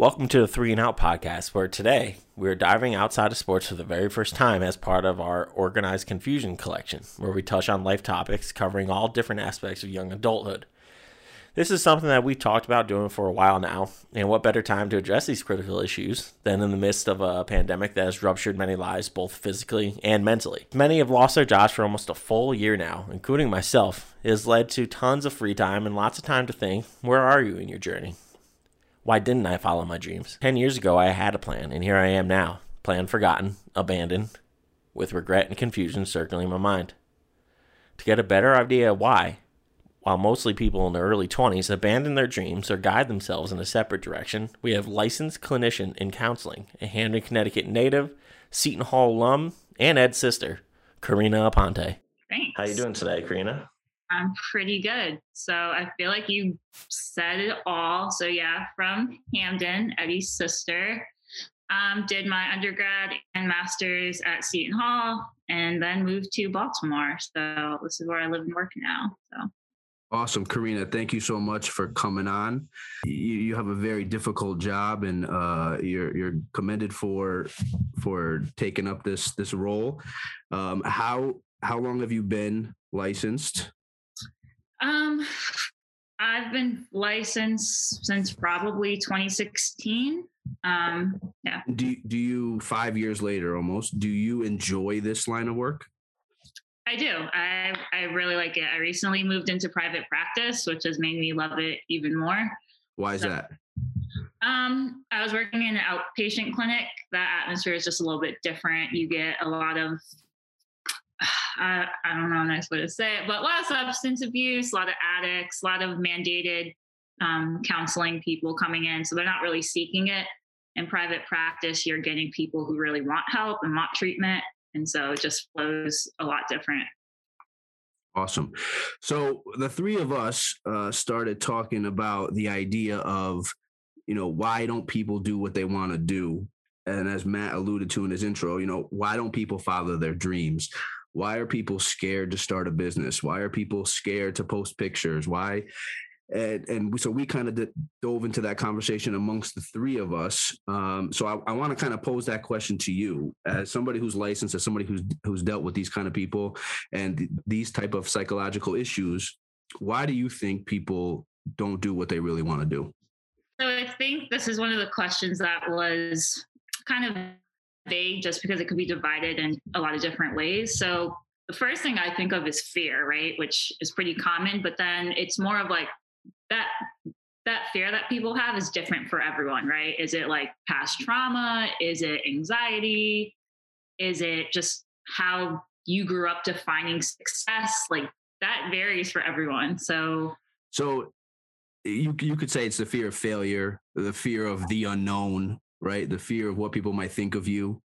Welcome to the Three and Out podcast, where today we're diving outside of sports for the very first time as part of our Organized Confusion collection, where we touch on life topics covering all different aspects of young adulthood. This is something that we've talked about doing for a while now, and what better time to address these critical issues than in the midst of a pandemic that has ruptured many lives both physically and mentally. Many have lost their jobs for almost a full year now, including myself. It has led to tons of free time and lots of time to think, where are you in your journey? Why didn't I follow my dreams? 10 years ago, I had a plan, and here I am now. Plan forgotten, abandoned, with regret and confusion circling my mind. To get a better idea of why, while mostly people in their early 20s abandon their dreams or guide themselves in a separate direction, we have licensed clinician in counseling, a Hamden, Connecticut native, Seton Hall alum, and Ed's sister, Karina Aponte. Thanks. How you doing today, Karina? I'm pretty good. So I feel like you said it all. So yeah, from Hamden, Eddie's sister. Um, did my undergrad and master's at Seton Hall, and then moved to Baltimore. So this is where I live and work now. So Awesome, Karina. Thank you so much for coming on. You, you have a very difficult job, and uh, you're you're commended for for taking up this this role. Um, how how long have you been licensed? Um, I've been licensed since probably 2016. Um, yeah. Do do you five years later almost? Do you enjoy this line of work? I do. I I really like it. I recently moved into private practice, which has made me love it even more. Why is so, that? Um, I was working in an outpatient clinic. That atmosphere is just a little bit different. You get a lot of I, I don't know a nice way to say it, but a lot of substance abuse, a lot of addicts, a lot of mandated um, counseling people coming in. So they're not really seeking it. In private practice, you're getting people who really want help and want treatment. And so it just flows a lot different. Awesome. So the three of us uh, started talking about the idea of, you know, why don't people do what they want to do? And as Matt alluded to in his intro, you know, why don't people follow their dreams? Why are people scared to start a business why are people scared to post pictures why and, and so we kind of dove into that conversation amongst the three of us. Um, so I, I want to kind of pose that question to you, as somebody who's licensed, as somebody who's who's dealt with these kind of people and th- these type of psychological issues. Why do you think people don't do what they really want to do? So I think this is one of the questions that was kind of vague just because it could be divided in a lot of different ways. So the first thing I think of is fear, right? Which is pretty common, but then it's more of like that that fear that people have is different for everyone, right? Is it like past trauma? Is it anxiety? Is it just how you grew up defining success? Like that varies for everyone. So so you you could say it's the fear of failure, the fear of the unknown, right? The fear of what people might think of you.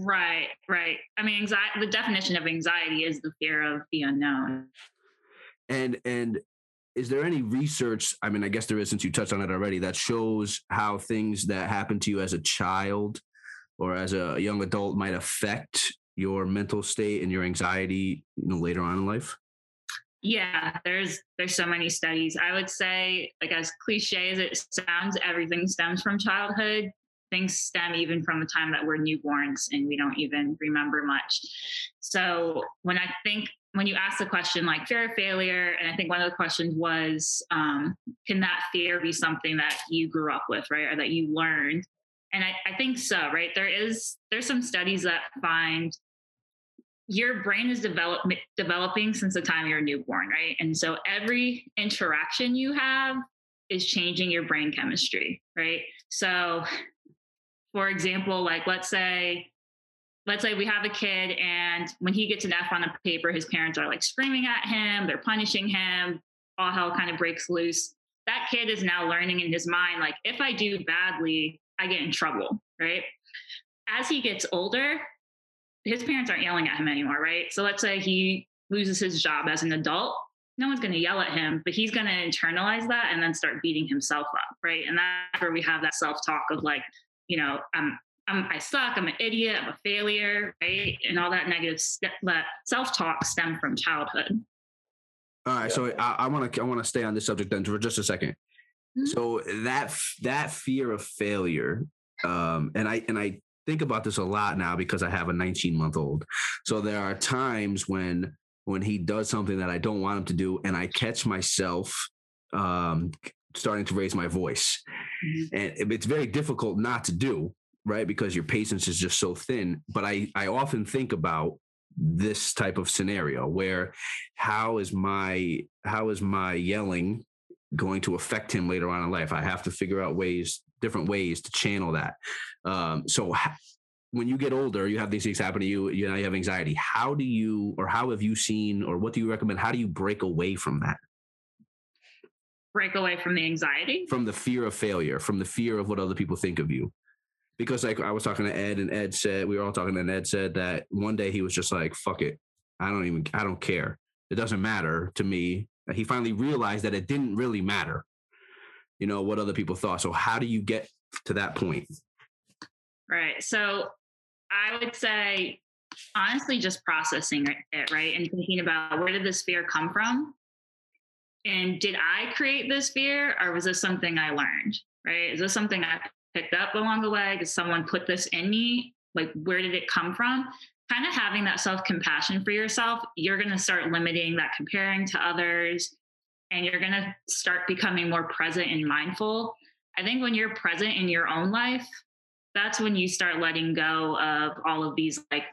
Right, right. I mean, anxiety. The definition of anxiety is the fear of the unknown. And and is there any research? I mean, I guess there is since you touched on it already. That shows how things that happen to you as a child or as a young adult might affect your mental state and your anxiety, you know, later on in life. Yeah, there's there's so many studies. I would say, like as cliche as it sounds, everything stems from childhood things stem even from the time that we're newborns and we don't even remember much. So when I think when you ask the question like fear of failure, and I think one of the questions was, um, can that fear be something that you grew up with, right, or that you learned? And I, I think so, right? There is there's some studies that find your brain is develop, developing since the time you're newborn, right? And so every interaction you have is changing your brain chemistry, right? So for example, like let's say, let's say we have a kid and when he gets an F on a paper, his parents are like screaming at him, they're punishing him, all hell kind of breaks loose. That kid is now learning in his mind, like, if I do badly, I get in trouble, right? As he gets older, his parents aren't yelling at him anymore, right? So let's say he loses his job as an adult. No one's going to yell at him, but he's going to internalize that and then start beating himself up, right? And that's where we have that self talk of like, you know, I'm, I'm, I suck, I'm an idiot, I'm a failure, right? And all that negative st- self-talk stem from childhood. All right, so I want to I want to stay on this subject then for just a second. Mhm. So that that fear of failure, um, and I and I think about this a lot now because I have a 19 month old. So there are times when when he does something that I don't want him to do, and I catch myself um, starting to raise my voice, Mhm. and it's very difficult not to do right? Because your patience is just so thin. But I I often think about this type of scenario where how is my how is my yelling going to affect him later on in life? I have to figure out ways different ways to channel that. Um, so when you get older you have these things happen to you you know you have anxiety. How do you or how have you seen or what do you recommend? How do you break away from that Break away from the anxiety. from the fear of failure from the fear of what other people think of you because like i was talking to ed and ed said we were all talking and ed said that one day he was just like fuck it i don't even i don't care it doesn't matter to me he finally realized that it didn't really matter you know what other people thought so how do you get to that point Right. So I would say, honestly, just processing it, right? And thinking about where did this fear come from? And did I create this fear or was this something I learned, right? Is this something I picked up along the way? Did someone put this in me? Like, where did it come from? Kind of having that self compassion for yourself, you're going to start limiting that comparing to others and you're going to start becoming more present and mindful. I think when you're present in your own life, that's when you start letting go of all of these like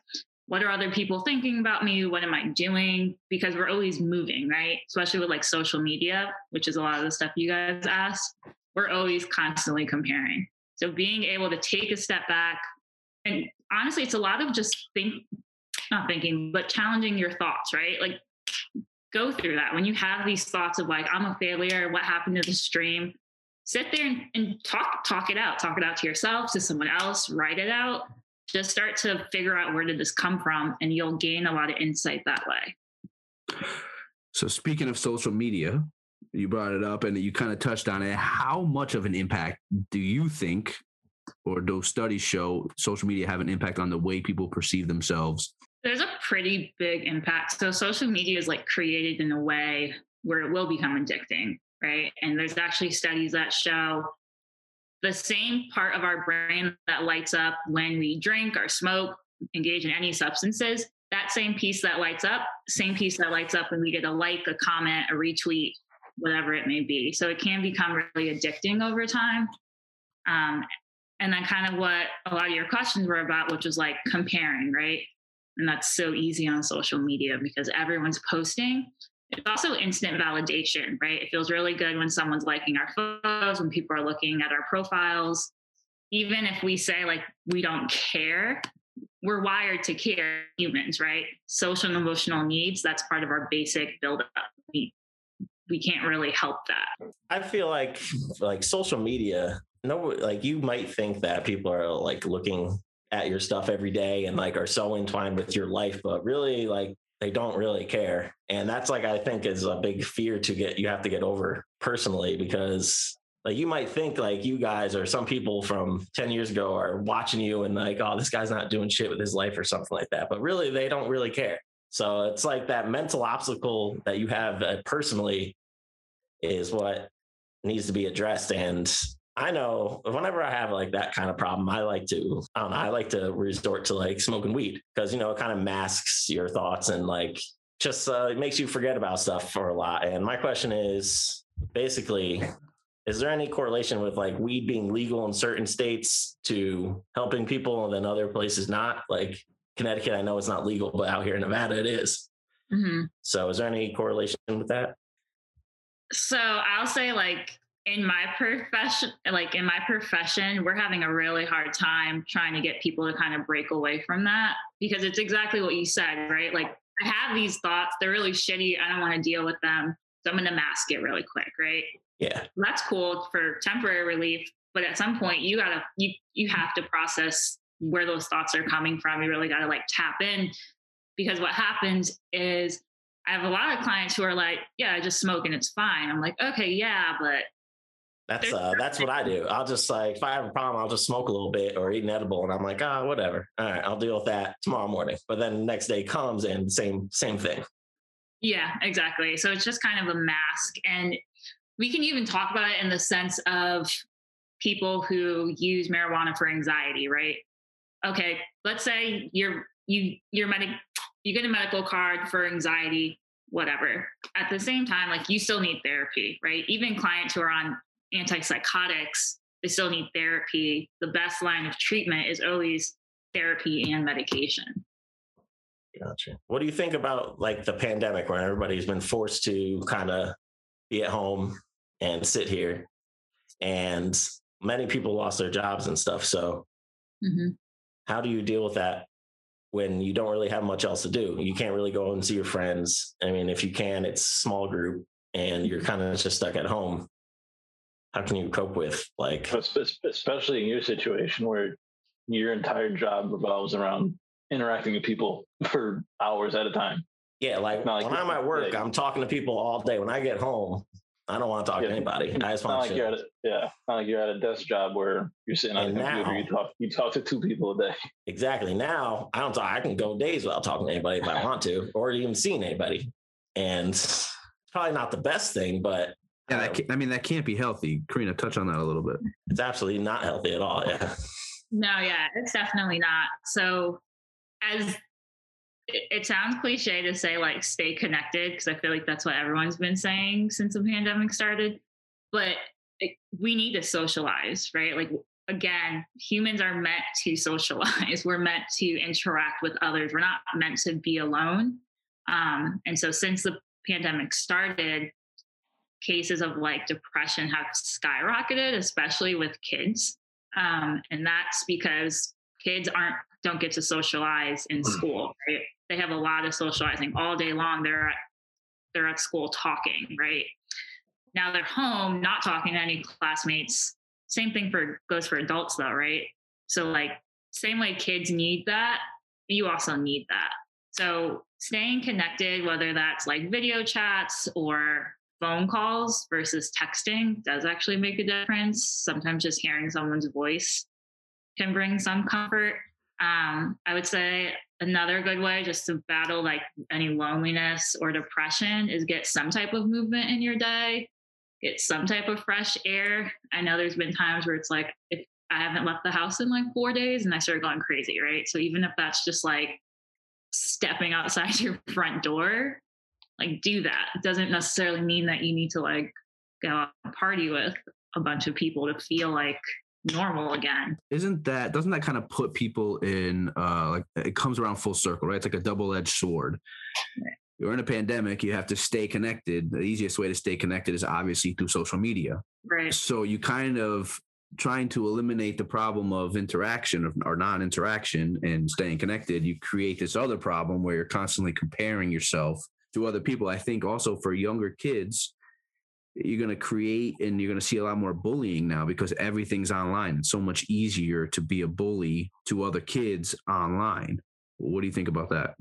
what are other people thinking about me? What am i doing? Because we're always moving right? Especially with like social media which is a lot of the stuff you guys ask we're always constantly comparing. So being able to take a step back and honestly it's a lot of just think not thinking but challenging your thoughts right? Like go through that. When you have these thoughts of like i'm a failure what happened to the stream? Sit there and, and talk talk it out. Talk it out to yourself to someone else write it out just start to figure out where did this come from and you'll gain a lot of insight that way. So speaking of social media you brought it up and you kind of touched on it. How much of an impact do you think or do studies show social media have an impact on the way people perceive themselves? There's a pretty big impact. So social media is like created in a way where it will become addicting right? And there's actually studies that show the same part of our brain that lights up when we drink or smoke engage in any substances that same piece that lights up same piece that lights up when we get a like a comment a retweet whatever it may be. So it can become really addicting over time. Um, and then kind of what a lot of your questions were about which was like comparing right? And that's so easy on social media because everyone's posting it's also instant validation, right? It feels really good when someone's liking our photos, when people are looking at our profiles. Even if we say like we don't care, we're wired to care humans, right? Social and emotional needs, that's part of our basic buildup. We, we can't really help that. I feel like like social media, no like you might think that people are like looking at your stuff every day and like are so entwined with your life, but really like they don't really care. And that's like I think is a big fear to get you have to get over personally because like you might think like you guys or some people from 10 years ago are watching you and like, oh, this guy's not doing shit with his life or something like that. But really they don't really care. So it's like that mental obstacle that you have uh, personally is what needs to be addressed. And I know whenever I have like that kind of problem, I like to, I don't know, I like to resort to like smoking weed because, you know, it kind of masks your thoughts and like just uh, it makes you forget about stuff for a lot. And my question is basically, is there any correlation with like weed being legal in certain states to helping people and then other places not? Like Connecticut, I know it's not legal, but out here in Nevada, it is. Mm-hmm. So is there any correlation with that? So I'll say like in my profession like in my profession we're having a really hard time trying to get people to kind of break away from that because it's exactly what you said right like i have these thoughts they're really shitty i don't want to deal with them so i'm going to mask it really quick right Yeah. that's cool for temporary relief but at some point you gotta you you have to process where those thoughts are coming from you really gotta like tap in because what happens is I have a lot of clients who are like, yeah, I just smoke and it's fine. I'm like, okay, yeah, but That's uh that's what I do. I'll just like if I have a problem, I'll just smoke a little bit or eat an edible and I'm like, ah, whatever. All right, I'll deal with that tomorrow morning. But then the next day comes and same same thing. Yeah, exactly. So it's just kind of a mask. And we can even talk about it in the sense of people who use marijuana for anxiety, right? Okay, let's say you're you you're medic you get a medical card for anxiety, whatever. At the same time, like you still need therapy, right? Even clients who are on antipsychotics, they still need therapy. The best line of treatment is always therapy and medication. Gotcha. What do you think about like the pandemic where everybody's been forced to kind of be at home and sit here and many people lost their jobs and stuff. So mm-hmm. how do you deal with that when you don't really have much else to do? You can't really go and see your friends. I mean, if you can, it's small group and you're kind of just stuck at home. How can you cope with like especially in your situation where your entire job revolves around interacting with people for hours at a time. Yeah, like, like when I'm at work, I'm talking to people all day. When I get home, I don't want to talk yeah, to anybody. I just want like you're at a, yeah, not like you're at a desk job where you're sitting on a computer. Now, you talk you talk to two people a day. Exactly. Now I don't talk. I can go days without talking to anybody if I want to, or even seeing anybody. And it's probably not the best thing, but yeah, um, I mean that can't be healthy. Karina, touch on that a little bit. It's absolutely not healthy at all. Yeah. No, yeah, it's definitely not. So as it, sounds cliche to say like stay connected because I feel like that's what everyone's been saying since the pandemic started. But it, we need to socialize, right? Like again, humans are meant to socialize. We're meant to interact with others. We're not meant to be alone. Um, and so since the pandemic started, cases of like depression have skyrocketed, especially with kids. Um, and that's because kids aren't don't get to socialize in hmm. school. Right? They have a lot of socializing all day long. They're at, they're at school talking, right? Now they're home, not talking to any classmates. Same thing for goes for adults though, right? So like same way kids need that, you also need that. So staying connected, whether that's like video chats or phone calls versus texting does actually make a difference. Sometimes just hearing someone's voice can bring some comfort. Um, I would say another good way just to battle like any loneliness or depression is get some type of movement in your day, get some type of fresh air. I know there's been times where it's like, if I haven't left the house in like four days and I start going crazy, right? So even if that's just like stepping outside your front door, like do that. It doesn't necessarily mean that you need to like go out and party with a bunch of people to feel like normal again. Isn't that doesn't that kind of put people in uh like it comes around full circle, right? It's like a double-edged sword. Right. You're in a pandemic, you have to stay connected. The easiest way to stay connected is obviously through social media. Right. So you kind of trying to eliminate the problem of interaction or non-interaction and staying connected, you create this other problem where you're constantly comparing yourself to other people. I think also for younger kids, you're going to create and you're going to see a lot more bullying now because everything's online. It's so much easier to be a bully to other kids online. What do you think about that?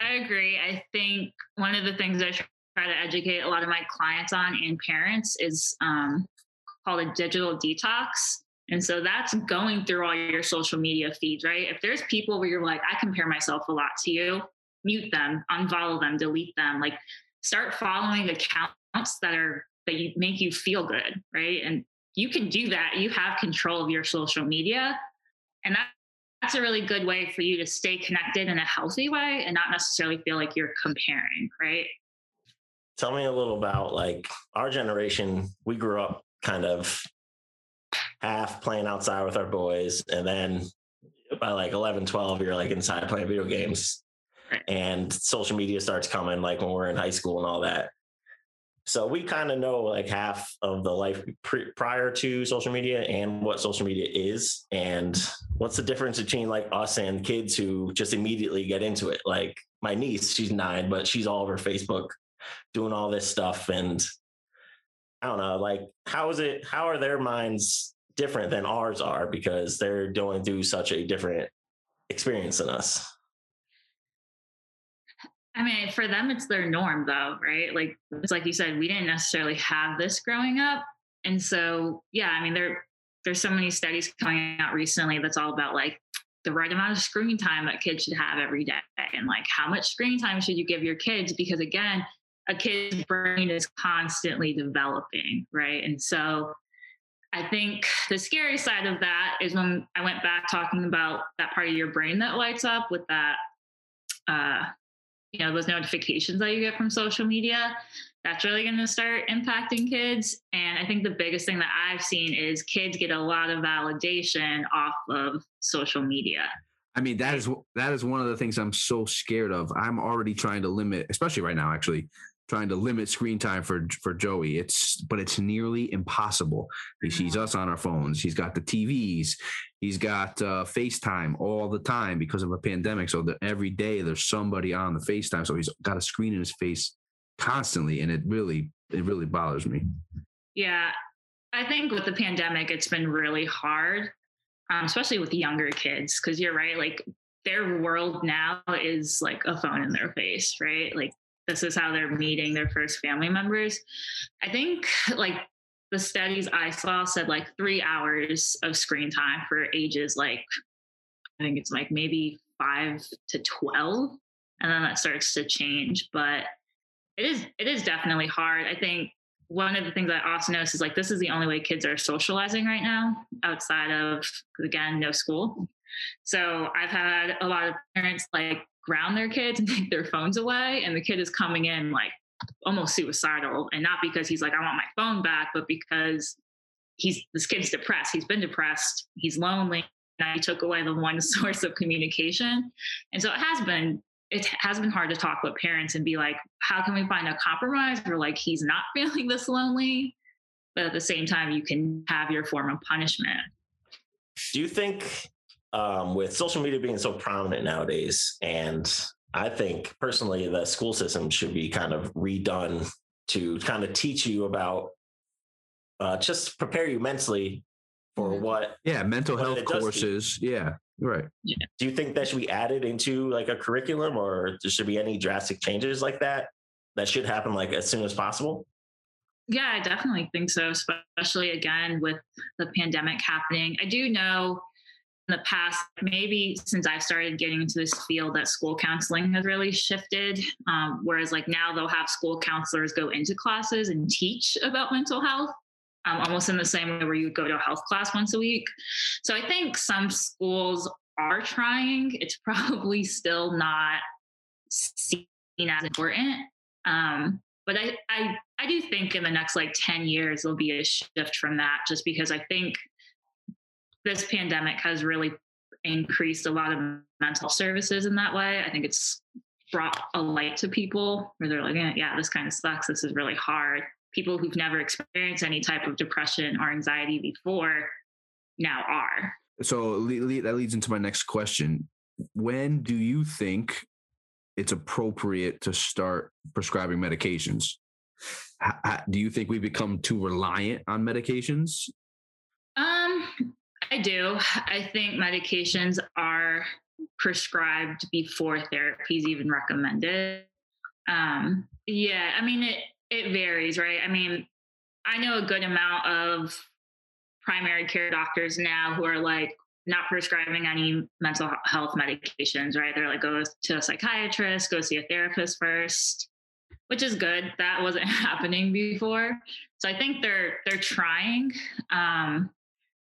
I agree. I think one of the things I try to educate a lot of my clients on and parents is um, called a digital detox. And so that's going through all your social media feeds, right? If there's people where you're like, I compare myself a lot to you, mute them, unfollow them, delete them. Like start following accounts that are that you make you feel good, right? And you can do that. You have control of your social media. And that, that's a really good way for you to stay connected in a healthy way and not necessarily feel like you're comparing, right? Tell me a little about like our generation. We grew up kind of half playing outside with our boys and then by like 11 12 you're like inside playing video games and social media starts coming like when we're in high school and all that. So we kind of know like half of the life pre- prior to social media and what social media is and what's the difference between like us and kids who just immediately get into it? Like my niece she's nine but she's all over facebook doing all this stuff and i don't know like how is it how are their minds different than ours are? Because they're going through such a different experience than us I mean, for them, it's their norm, though, right? Like it's like you said, we didn't necessarily have this growing up, and so yeah, I mean, there there's so many studies coming out recently that's all about like the right amount of screen time that kids should have every day, and like how much screen time should you give your kids? Because again, a kid's brain is constantly developing, right? And so I think the scary side of that is when I went back talking about that part of your brain that lights up with that, uh, you know, those notifications that you get from social media. That's really going to start impacting kids. And I think the biggest thing that I've seen is kids get a lot of validation off of social media. I mean, that is that is one of the things I'm so scared of. I'm already trying to limit, especially right now, actually, trying to limit screen time for for Joey. It's but it's nearly impossible. He sees us on our phones. He's got the TVs. He's got uh, FaceTime all the time because of a pandemic. So that every day there's somebody on the FaceTime. So he's got a screen in his face constantly, and it really it really bothers me. Yeah, I think with the pandemic, it's been really hard, um, especially with younger kids, because you're right, like their world now is like a phone in their face, right? Like this is how they're meeting their first family members. I think like the studies I saw said like three hours of screen time for ages like I think it's like maybe five to twelve, and then that starts to change. But it is it is definitely hard. I think one of the things I also noticed is like this is the only way kids are socializing right now outside of again no school. So I've had a lot of parents like ground their kids and take their phones away. And the kid is coming in like almost suicidal. And not because he's like, I want my phone back, but because he's this kid's depressed. He's been depressed. He's lonely. Now he took away the one source of communication. And so it has been it has been hard to talk with parents and be like, how can we find a compromise where like he's not feeling this lonely, but at the same time you can have your form of punishment. Do you think um, with social media being so prominent nowadays, and I think personally the school system should be kind of redone to kind of teach you about uh, just prepare you mentally for mm-hmm. what yeah mental what health courses. Yeah right. Yeah. do you think that should be added into like a curriculum or there should be any drastic changes like that that should happen like as soon as possible? Yeah i definitely think so especially again with the pandemic happening. I do know in the past, maybe since I've started getting into this field, that school counseling has really shifted. Um, whereas, like now, they'll have school counselors go into classes and teach about mental health, um, almost in the same way where you go to a health class once a week. So I think some schools are trying. It's probably still not seen as important. Um, but I, I, I do think in the next like 10 years, there'll be a shift from that just because I think this pandemic has really increased a lot of mental services in that way. I think it's brought a light to people where they're like, yeah, this kind of sucks. This is really hard. People who've never experienced any type of depression or anxiety before now are. So that leads into my next question. When do you think it's appropriate to start prescribing medications? Do you think we become too reliant on medications? I do. I think medications are prescribed before therapy is even recommended. Um, yeah, I mean it it varies, right? I mean, I know a good amount of primary care doctors now who are like not prescribing any mental health medications, right? They're like, go to a psychiatrist, go see a therapist first, which is good. That wasn't happening before. So I think they're they're trying. Um,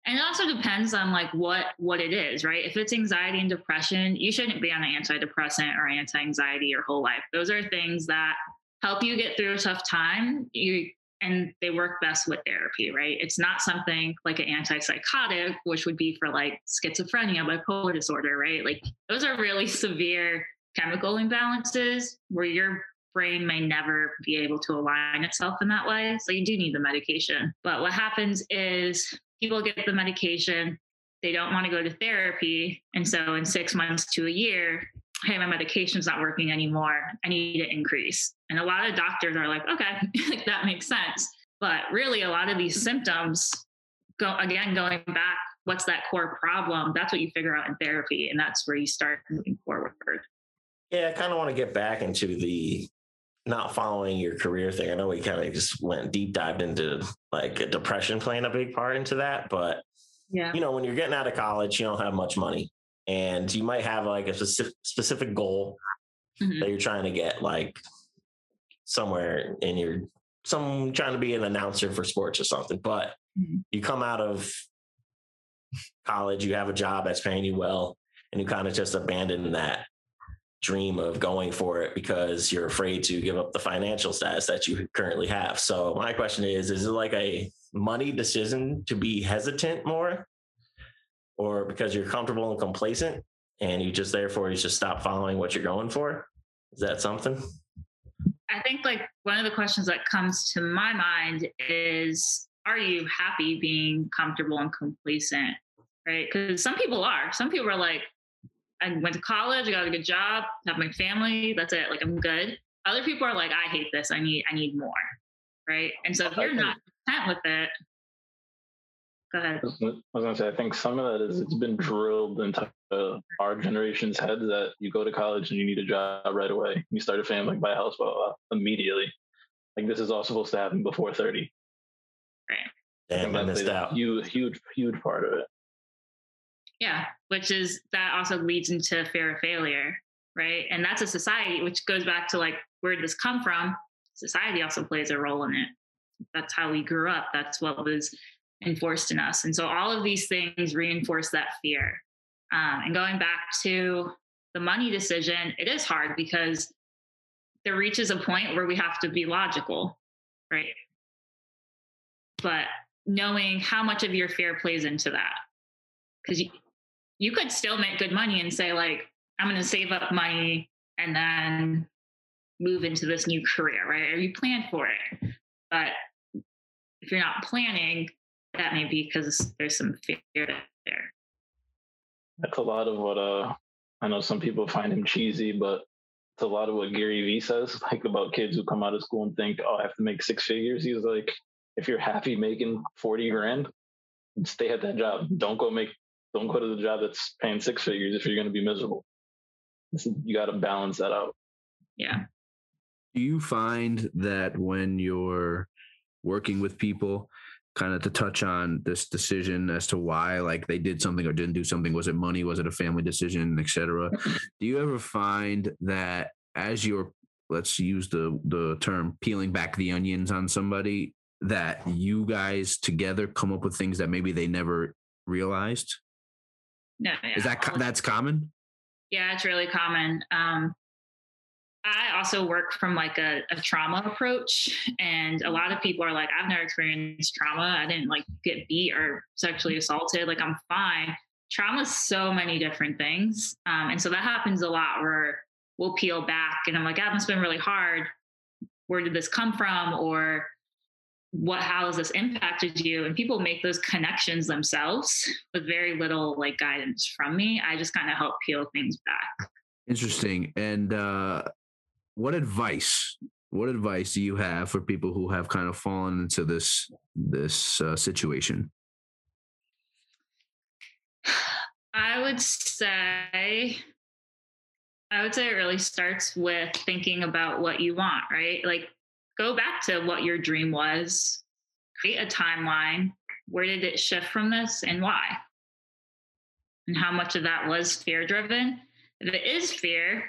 and it also depends on like what what it is right? If it's anxiety and depression you shouldn't be on an antidepressant or anti-anxiety your whole life. Those are things that help you get through a tough time you and they work best with therapy right? It's not something like an antipsychotic which would be for like schizophrenia bipolar disorder right? Like those are really severe chemical imbalances where your brain may never be able to align itself in that way. So you do need the medication. But what happens is people get the medication, they don't want to go to therapy. And so in six months to a year, hey, my medication's not working anymore. I need to increase. And a lot of doctors are like, okay, that makes sense. But really, a lot of these symptoms go again, going back, what's that core problem? That's what you figure out in therapy. And that's where you start moving forward. Yeah, I kind of want to get back into the not following your career thing. I know we kind of just went deep dived into like depression playing a big part into that, but yeah, you know, when you're getting out of college, you don't have much money, and you might have like a specific specific goal mm-hmm. that you're trying to get. Like, somewhere and you're some trying to be an announcer for sports or something, but Mhm. you come out of college, you have a job that's paying you well, and you kind of just abandon that dream of going for it because you're afraid to give up the financial status that you currently have. So my question is, is it like a money decision to be hesitant more? Or because you're comfortable and complacent and you just therefore you just stop following what you're going for? Is that something? I think like one of the questions that comes to my mind is are you happy being comfortable and complacent? Right? Because some people are. Some people are like, I went to college, I got a good job, have my family, that's it. Like I'm good. Other people are like, I hate this. I need I need more. Right. And so if you're not content with it, go ahead. I was gonna- I was gonna say, I think some of that is it's been drilled into uh, our generation's head that you go to college and you need a job right away. You start a family, buy a house, blah, blah, blah, immediately. Like this is all supposed to happen before 30. Damn, I missed out. Huge, huge, huge part of it. Yeah, which is that also leads into fear of failure, right? And that's a society, which goes back to like where did this come from? Society also plays a role in it. That's how we grew up. That's what was enforced in us. And so all of these things reinforce that fear. Um, and going back to the money decision, it is hard because there reaches a point where we have to be logical, right? But knowing how much of your fear plays into that. Because you, could still make good money and say, like, I'm going to save up money and then move into this new career, right? Or you plan for it. But if you're not planning, that may be because there's some fear there. That's a lot of what uh I know some people find him cheesy, but it's a lot of what Gary Vee says, like about kids who come out of school and think, oh, I have to make six figures. He's like, if you're happy making 40 grand, stay at that job. Don't go make, don't go to the job that's paying six figures if you're going to be miserable. You got to balance that out. Yeah. Do you find that when you're working with people, kind of to touch on this decision as to why like they did something or didn't do something was it money was it a family decision etc do you ever find that as you're let's use the the term peeling back the onions on somebody that you guys together come up with things that maybe they never realized No, yeah. is that that's common Yeah, it's really common. Um, I also work from like a, a trauma approach, and a lot of people are like, "I've never experienced trauma. I didn't like get beat or sexually assaulted. Like I'm fine." Trauma is so many different things, um, and so that happens a lot where we'll peel back, and I'm like, "That must have been really hard. Where did this come from?" Or what how has this impacted you and people make those connections themselves with very little like guidance from me i just kind of help peel things back Interesting. And uh, what advice? What advice do you have for people who have kind of fallen into this this uh, situation? i would say i would say it really starts with thinking about what you want right like go back to what your dream was. Create a timeline. Where did it shift from this and why? And how much of that was fear driven if it is fear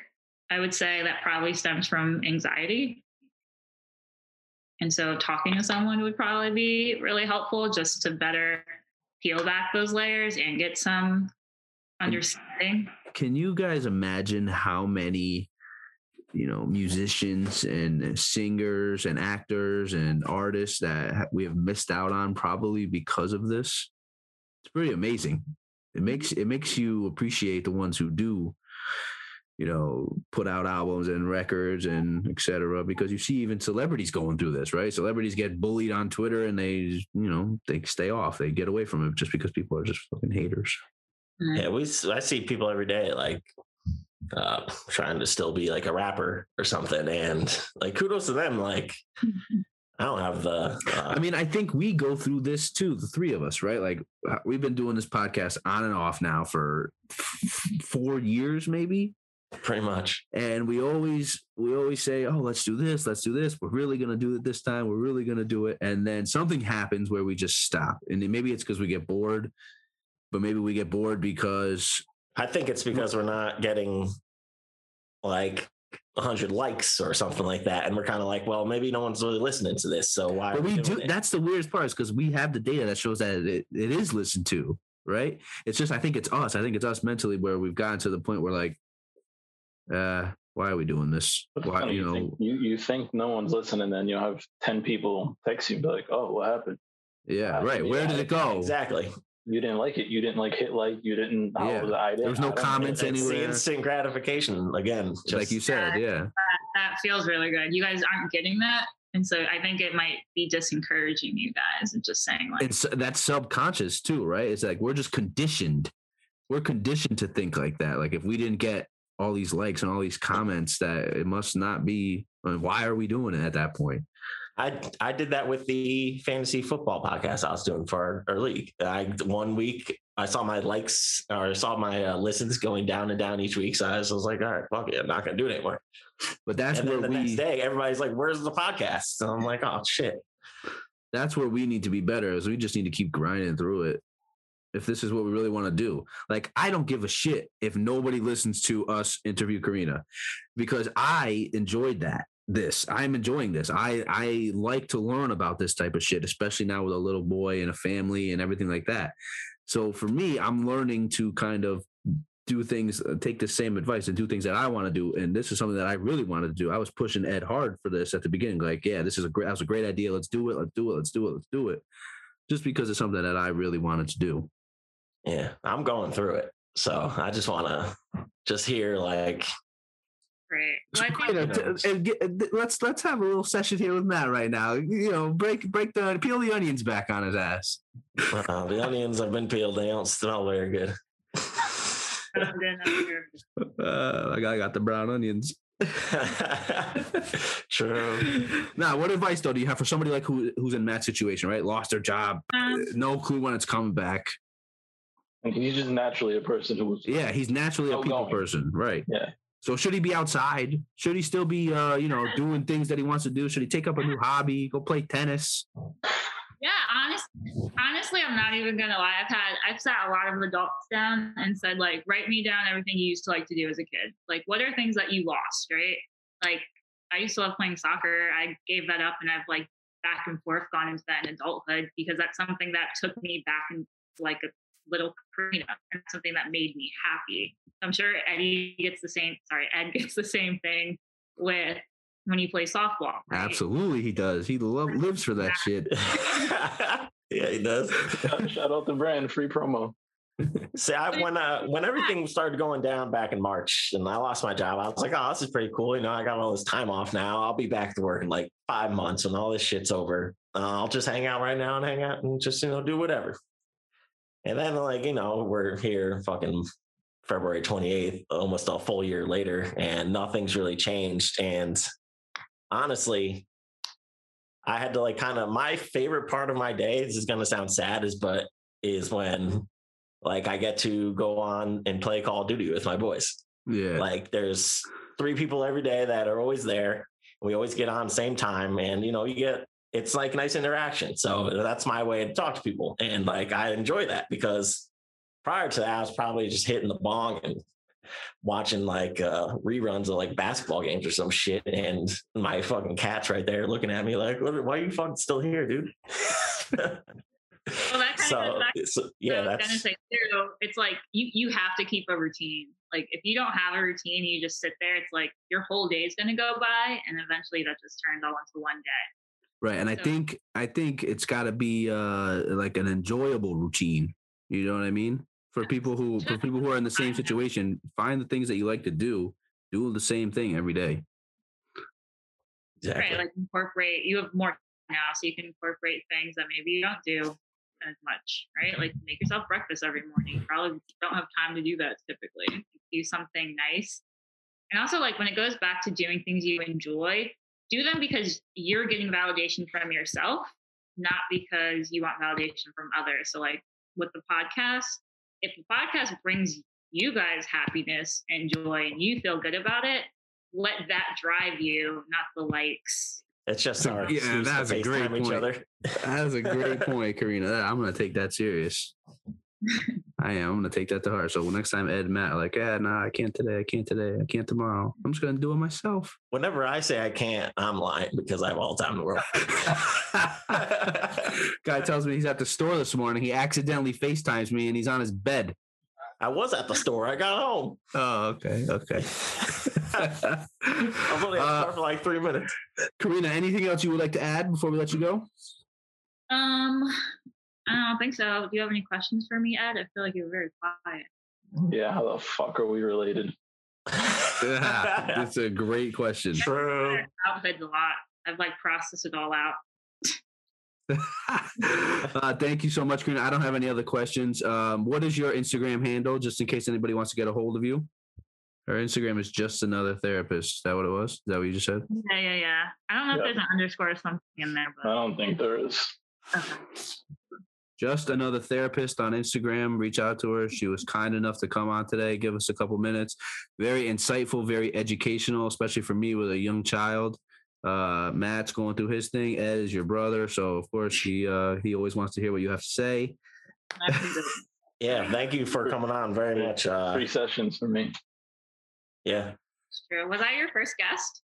i would say that probably stems from anxiety. And so talking to someone would probably be really helpful just to better peel back those layers and get some understanding. Can you guys imagine how many you know musicians and singers and actors and artists that we have missed out on probably because of this? It's pretty amazing. It makes mm-hmm. it makes you appreciate the ones who do you know put out albums and records and etc because you see even celebrities going through this right? Celebrities get bullied on twitter and they you know they stay off. They get away from it just because people are just fucking haters. Yeah, mm. we i see people every day like uh trying to still be like a rapper or something and like kudos to them like I don't have the uh, I mean, I think we go through this too, the three of us, right? Like uh, we've been doing this podcast on and off now for f- four years, maybe. pretty much And we always we always say, "Oh, let's do this, let's do this. We're really gonna do it this time. We're really gonna do it." And then something happens where we just stop, and maybe it's because we get bored, but maybe we get bored because I think it's because we're not getting like 100 likes or something like that. And we're kind of like, well, maybe no one's really listening to this. So why? But are we do. it? That's the weirdest part is because we have the data that shows that it, it is listened to, right? It's just I think it's us. I think it's us mentally where we've gotten to the point where like, uh, why are we doing this? Why you you, know? think, you you think no one's listening, then you'll have ten people text you, and be like, "Oh, what happened? Yeah, Uh, right. Where did it go? Exactly. You didn't like it. You didn't like hit like. You didn't. How Yeah. was I didn't. There was no I don't comments It's the anywhere. instant gratification again. Just, like you said, yeah. that feels really good. You guys aren't getting that. And so I think it might be disencouraging you guys and just saying like It's that's subconscious too, right? It's like we're just conditioned. We're conditioned to think like that. Like if we didn't get all these likes and all these comments, that it must not be. I mean, why are we doing it at that point? I I did that with the fantasy football podcast I was doing for our, our league. I one week I saw my likes or I saw my uh, listens going down and down each week. So I was, like, all right, fuck it, I'm not gonna do it anymore. But that's and where then the next day, everybody's like, "Where's the podcast?" And I'm like, "Oh shit." that's where we need to be better is we just need to keep grinding through it if this is what we really want to do like i don't give a shit if nobody listens to us interview karina because i enjoyed that this. I'm enjoying this. I i like to learn about this type of shit especially now with a little boy and a family and everything like that. So for me i'm learning to kind of do things uh, take the same advice and do things that i want to do. And this is something that i really wanted to do. I was pushing ed hard for this at the beginning like yeah this is a great that was a great idea. Let's do it. Let's do it. Let's do it. Let's do it. Just because it's something that i really wanted to do. Yeah, I'm going through it. So I just want to just hear like, great. Well, I Karina, know, t- let's let's have a little session here with Matt right now. You know, break break the peel the onions back on his ass. uh, the onions have been peeled. They don't smell very good. I'm Uh, I got, I got the brown onions. True. now, what advice though do you have for somebody like who who's in Matt's situation, right? Lost their job, Um, no clue when it's coming back. And he's just naturally a person who was. Yeah, he's naturally a people Outgoing. person, right? Yeah. So should he be outside? Should he still be, uh, you know, doing things that he wants to do? Should he take up a new hobby? Go play tennis? Yeah, honest, honestly, I'm not even gonna lie. I've had I've sat a lot of adults down and said like, write me down everything you used to like to do as a kid. Like, what are things that you lost, right? Like, I used to love playing soccer. I gave that up, and I've like back and forth gone into that in adulthood because that's something that took me back into like a little Karina and something that made me happy. I'm sure Eddie gets the same. Sorry, Ed gets the same thing with when you play softball. right? Absolutely, he does. He lo- lives for that shit. yeah, he does. Shout shout out the brand, free promo. See, I when uh, when everything started going down back in March and I lost my job, I was like, "Oh, this is pretty cool." You know, I got all this time off now. I'll be back to work in like five months when all this shit's over. Uh, I'll just hang out right now and hang out and just you know do whatever. And then like you know we're here fucking February twenty eighth, almost a full year later, and nothing's really changed. And honestly, I had to like kind of my favorite part of my day. This is gonna sound sad, is but is when like I get to go on and play Call of Duty with my boys. Yeah. Like there's three people every day that are always there. We always get on same time, and you know you get it's like nice interaction. So that's my way to talk to people, and like I enjoy that because prior to that I was probably just hitting the bong and watching like uh reruns of like basketball games or some shit and my fucking cat's right there looking at me like why are you fucking still here dude Well, that kind so, of goes so So yeah gonna that's say too, it's like you you have to keep a routine. Like if you don't have a routine, you just sit there. It's like your whole day is gonna go by, and eventually that just turns all into one day. Right. And I So- think I think it's got to be uh like an enjoyable routine. You know what I mean? For people who for people who are in the same situation, find the things that you like to do. Do the same thing every day. exactly Right? Like incorporate. You have more now, so you can incorporate things that maybe you don't do as much. Right? Like make yourself breakfast every morning. You probably don't have time to do that typically. Do something nice. And also, like when it goes back to doing things you enjoy, do them because you're getting validation from yourself, not because you want validation from others. So, like with the podcast, if the podcast brings you guys happiness and joy and you feel good about it, let that drive you, not the likes. it's just our Yeah, excuse to that's a great FaceTime each point. other That is a great point, Karina. That- I'm gonna take that serious. I am. I'm gonna take that to heart. So next time Ed and Matt are like, yeah, nah, I can't today, I can't today, I can't tomorrow. I'm just gonna do it myself. Whenever I say I can't, I'm lying because I have all the time in the world. Guy tells me he's at the store this morning. He accidentally FaceTimes me and he's on his bed. I was at the store. I got home. Oh, okay, okay. I was only at the Uh, store for like three minutes. Karina, anything else you would like to add before we let you go? Um, I don't think so. Do you have any questions for me, Ed? I feel like you're very quiet. Yeah, how the fuck are we related? That's a great question. True. Childhood's a lot. I've like processed it all out. uh, thank you so much, Karina. I don't have any other questions. Um, what is your Instagram handle, just in case anybody wants to get a hold of you? Her Instagram is just another therapist. Is that what it was? Is that what you just said? Yeah, yeah, yeah. I don't know Yeah. if there's an underscore or something in there, But... I don't think there is. okay. Just another therapist on Instagram. Reach out to her. She was kind enough to come on today, give us a couple minutes. Very insightful, very educational, especially for me with a young child. Uh, Matt's going through his thing. Ed is your brother, so of course he uh, he always wants to hear what you have to say. Yeah, thank you for coming on very much. Uh, Three sessions for me. yeah, It's true. Was I your first guest?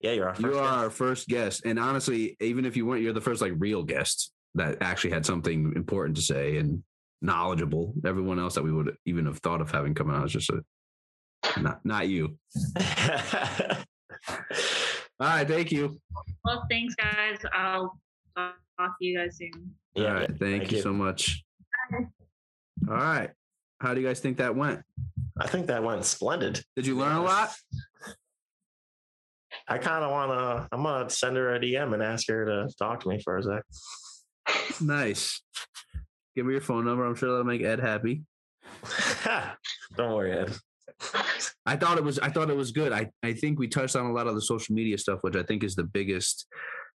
yeah, you're our first. you are guest. our first guest, and honestly, even if you weren't, you're the first like real guest that actually had something important to say and knowledgeable. Everyone else that we would even have thought of having come on is just a not not you. All right, thank you. Well, thanks, guys. I'll talk to you guys soon. yeah, All right, thank, thank you you. so much. All right, how do you guys think that went? I think that went splendid. Did you learn a lot? I kind of want to. I'm gonna send her a DM and ask her to talk to me for a sec. Nice. Give me your phone number. I'm sure that'll make Ed happy. Don't worry, Ed. I thought it was I thought it was good. I, I think we touched on a lot of the social media stuff, which I think is the biggest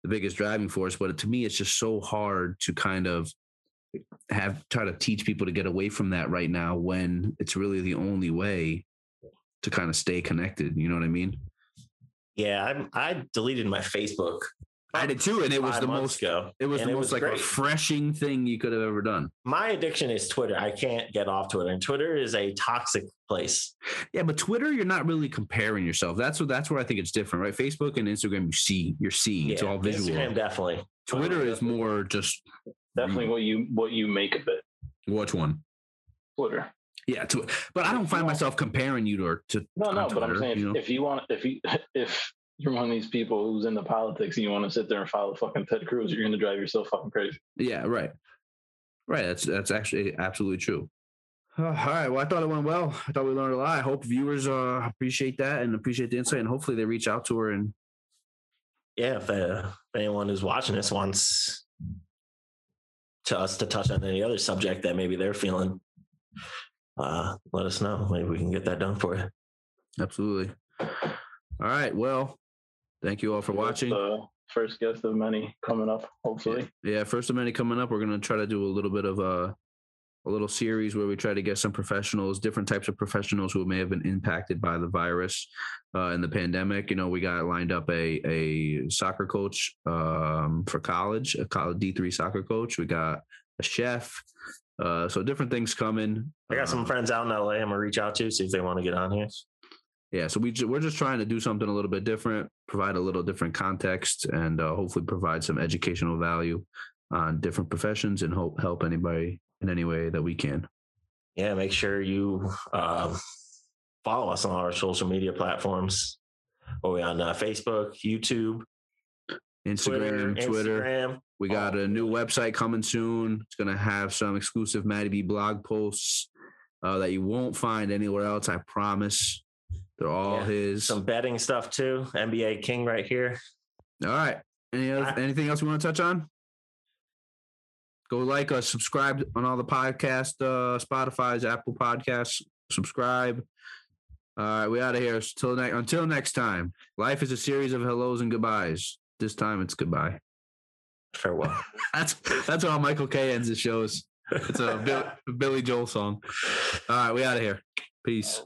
the biggest driving force. But to me, it's just so hard to kind of have try to teach people to get away from that right now when it's really the only way to kind of stay connected. You know what I mean? Yeah, I'm, I deleted my Facebook. I did too, and it was the most ago. it was the most was like great. refreshing thing you could have ever done. My addiction is Twitter. I can't get off Twitter, and Twitter is a toxic place. Yeah, but Twitter, you're not really comparing yourself. That's what that's where I think it's different, right? Facebook and Instagram, you see, you're seeing. It's Yeah, all visual. Instagram definitely. Twitter is more just Definitely what you what you make of it. which one? Twitter. Yeah, to, but I don't find myself comparing you to to No, no, on but I'm Twitter, saying you know? if, if you want, if you, if you're one of these people who's into politics and you want to sit there and follow fucking Ted Cruz, you're going to drive yourself fucking crazy. yeah, right, right. That's that's actually absolutely true. Uh, all right. Well, I thought it went well. I thought we learned a lot. I hope viewers uh, appreciate that and appreciate the insight, and hopefully they reach out to her and Yeah, if, uh, if anyone who's watching this wants to us to touch on any other subject that maybe they're feeling, uh, let us know. Maybe we can get that done for you. absolutely. All right. Well, thank you all for watching. The first guest of many coming up, hopefully. Yeah, first of many coming up. We're gonna try to do a little bit of a a little series where we try to get some professionals, different types of professionals who may have been impacted by the virus uh, and the pandemic. You know, we got lined up a a soccer coach um, for college, a college D three soccer coach. We got a chef. Uh, so different things coming. I got some Uh, friends out in LA I'm gonna reach out to, see if they want to get on here. yeah so we ju- we're just trying to do something a little bit different provide a little different context and uh, hopefully provide some educational value on different professions and hope help anybody in any way that we can Yeah, make sure you um, follow us on our social media platforms. Are we on uh, Facebook, YouTube, instagram Twitter, twitter, Instagram? we got a new website coming soon it's going to have some exclusive maddie b blog posts uh, that you won't find anywhere else i promise they're all Yeah, his. Some betting stuff too. NBA King right here. all right. Any other, I- anything else we want to touch on? Go like us subscribe on all the podcast uh spotify's apple podcasts subscribe. All right we out of here. Until, ne- until next time. Life is a series of hellos and goodbyes. This time it's goodbye. Farewell. that's that's how michael kay ends his shows. It's a Bill, billy joel song. All right we out of here. Peace